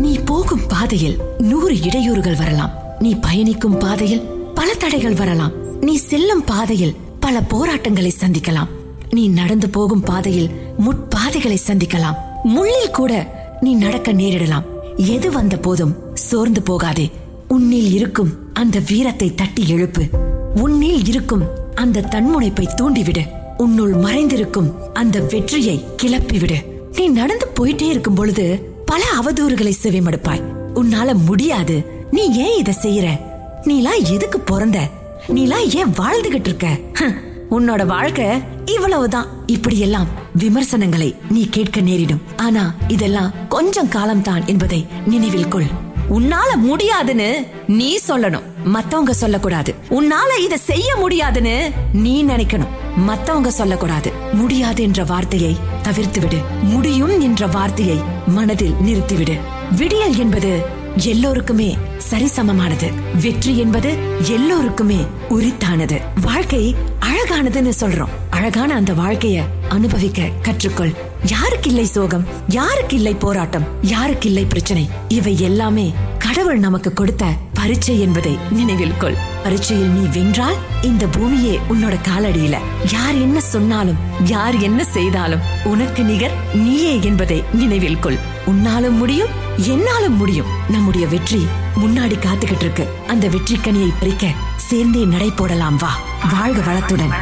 நீ போகும் பாதையில் நூறு இடையூறுகள் வரலாம். நீ பயணிக்கும் பாதையில் பல தடைகள் வரலாம். நீ செல்லும் பாதையில் பல போராட்டங்களை சந்திக்கலாம். நீ நடந்து போகும் பாதையில் முட்பாதைகளை சந்திக்கலாம். முள்ளில் கூட நீ நடக்க நேரிடலாம். எது வந்த போதும் சோர்ந்து போகாதே. உன்னில் இருக்கும் அந்த வீரத்தை தட்டி எழுப்பு. உன்னில் இருக்கும் அந்த தன்முனைப்பை தூண்டிவிடு. உன்னுள் மறைந்திருக்கும் அந்த வெற்றியை கிளப்பிவிடு. நீ நடந்து போயிட்டே இருக்கும் பொழுது பல அவதூறுகளை செவிமடுப்பாய். உன்னால முடியாது. நீ ஏன் இத செய்யற? நீலாம் எதுக்கு பிறந்த? நீலாம் ஏன் வாழ்ந்துகிட்டு இருக்க? உன்னோட வாழ்க்கை இவ்வளவுதான். இப்படியெல்லாம் விமர்சனங்களை நீ கேட்க நேரிடும். ஆனா இதெல்லாம் கொஞ்சம் காலம்தான் என்பதை நினைவில் கொள். உன்னால முடியாதுன்னு நீ சொல்லணும். மத்தவங்க சொல்லக்கூடாது. உன்னால இத செய்ய முடியாதுன்னு நீ நினைக்கணும். மத்தவங்க சொல்லக்கூடாது. முடியாது என்ற வார்த்தையை தவிர்த்து விடு முடியும் என்ற வார்த்தையை மனதில் நிறுத்திவிடு. விடியல் என்பது எல்லோருக்குமே சரிசமமானது. வெற்றி என்பது எல்லோருக்குமே உரித்தானது. வாழ்க்கை அழகானதுன்னு சொல்றோம். அழகான அந்த வாழ்க்கைய அனுபவிக்க கற்றுக்கொள். யாருக்கு இல்லை சோகம்? யாருக்கு இல்லை போராட்டம்? யாருக்கு இல்லை பிரச்சனை? இவை எல்லாமே கடவுள் நமக்கு கொடுத்த பரீட்சை என்பதை நினைவில் கொள். பரீட்சையில் நீ வென்றால் இந்த பூமியே உன்னோட காலடியில. யார் என்ன சொன்னாலும் யார் என்ன செய்தாலும் உனக்கு நிகர் நீயே என்பதை நினைவில் கொள். உன்னாலும் முடியும் என்னாலும் முடியும். நம்முடைய வெற்றி முன்னாடி காத்துக்கிட்டு இருக்கு. அந்த வெற்றி கனியை பறிக்க சேர்ந்தே நடை போடலாம் வா. வாழ்க வளத்துடன்.